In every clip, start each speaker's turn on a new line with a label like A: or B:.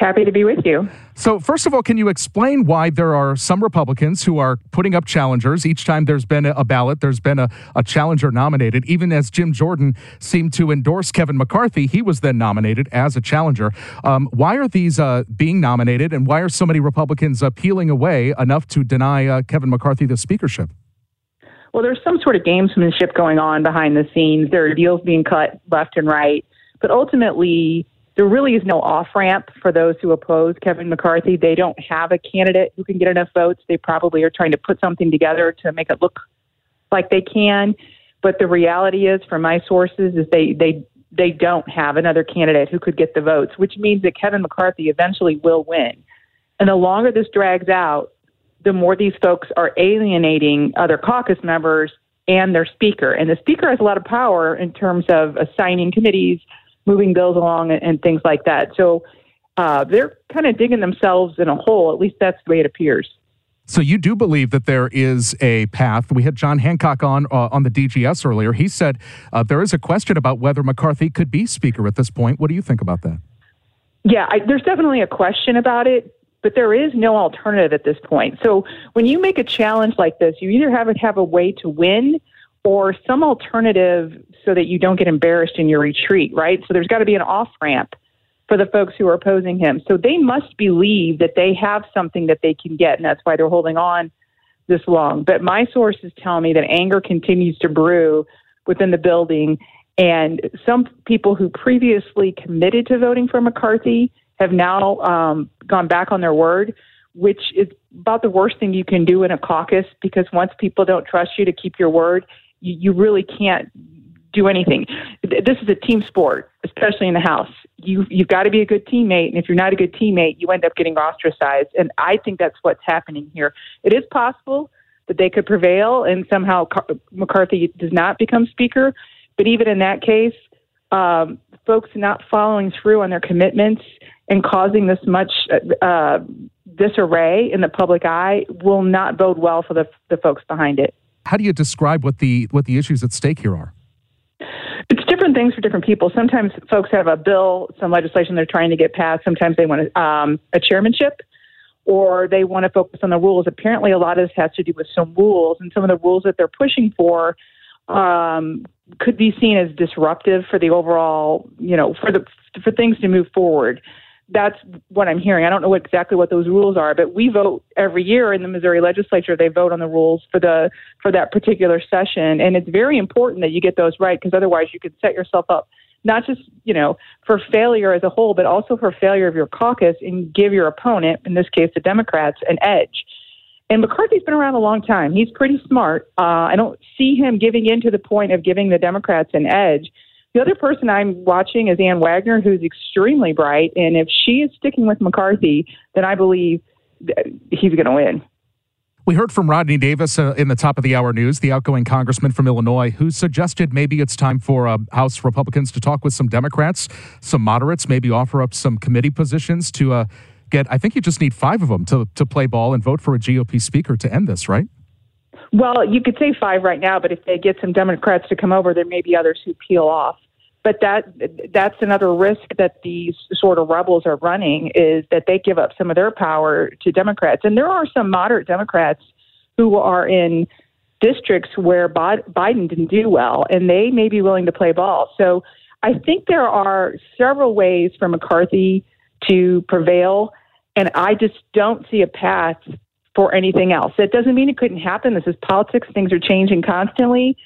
A: Happy to be with you.
B: So, first of all, can you explain why there are some Republicans who are putting up challengers? Each time there's been a ballot, there's been a, a challenger nominated. Even as Jim Jordan seemed to endorse Kevin McCarthy, he was then nominated as a challenger. Um, why are these uh, being nominated, and why are so many Republicans uh, peeling away enough to deny uh, Kevin McCarthy the speakership?
A: Well, there's some sort of gamesmanship going on behind the scenes. There are deals being cut left and right. But ultimately, there really is no off ramp for those who oppose Kevin McCarthy. They don't have a candidate who can get enough votes. They probably are trying to put something together to make it look like they can. But the reality is, from my sources, is they they they don't have another candidate who could get the votes, which means that Kevin McCarthy eventually will win. And the longer this drags out, the more these folks are alienating other caucus members and their speaker. And the speaker has a lot of power in terms of assigning committees, moving bills along, and, and things like that. So uh, they're kind of digging themselves in a hole. At least that's the way it appears.
B: So you do believe that there is a path. We had John Hancock on uh, on the DGS earlier. He said uh, there is a question about whether McCarthy could be speaker at this point. What do you think about that?
A: Yeah, I, there's definitely a question about it, but there is no alternative at this point. So when you make a challenge like this, you either have to have a way to win or some alternative so that you don't get embarrassed in your retreat, right? So there's got to be an off ramp for the folks who are opposing him. So they must believe that they have something that they can get, and that's why they're holding on this long. But my sources tell me that anger continues to brew within the building, and some people who previously committed to voting for McCarthy have now um, gone back on their word, which is about the worst thing you can do in a caucus because once people don't trust you to keep your word, you, you really can't do anything. This is a team sport, especially in the House. You you've got to be a good teammate, and if you're not a good teammate, you end up getting ostracized. And I think that's what's happening here. It is possible that they could prevail, and somehow McCarthy does not become Speaker. But even in that case, um, folks not following through on their commitments and causing this much uh, disarray in the public eye will not bode well for the, the folks behind it.
B: How do you describe what the what the issues at stake here are?
A: It's different things for different people. Sometimes folks have a bill, some legislation they're trying to get passed. Sometimes they want a, um, a chairmanship, or they want to focus on the rules. Apparently, a lot of this has to do with some rules, and some of the rules that they're pushing for um, could be seen as disruptive for the overall, you know, for the for things to move forward that's what I'm hearing. I don't know exactly what those rules are, but we vote every year in the Missouri legislature. They vote on the rules for the for that particular session, and it's very important that you get those right because otherwise you could set yourself up not just you know for failure as a whole, but also for failure of your caucus and give your opponent, in this case the Democrats, an edge. And McCarthy's been around a long time. He's pretty smart. Uh, I don't see him giving in to the point of giving the Democrats an edge. The other person I'm watching is Ann Wagner, who's extremely bright. And if she is sticking with McCarthy, then I believe he's going to win.
B: We heard from Rodney Davis uh, in the top of the hour news, the outgoing congressman from Illinois, who suggested maybe it's time for uh, House Republicans to talk with some Democrats, some moderates, maybe offer up some committee positions to uh, get. I think you just need five of them to, to play ball and vote for a GOP speaker to end this, right?
A: Well, you could say five right now, but if they get some Democrats to come over, there may be others who peel off. But that that's another risk that these sort of rebels are running is that they give up some of their power to Democrats, and there are some moderate Democrats who are in districts where Biden didn't do well, and they may be willing to play ball. So I think there are several ways for McCarthy to prevail, and I just don't see a path for anything else. That doesn't mean it couldn't happen. This is politics. Things are changing constantly,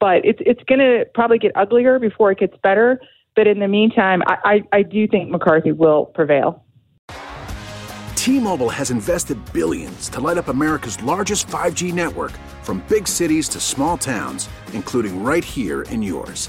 A: but it's it's going to probably get uglier before it gets better. But in the meantime, I, I, I do think McCarthy will prevail.
C: T-Mobile has invested billions to light up America's largest 5G network, from big cities to small towns, including right here in yours.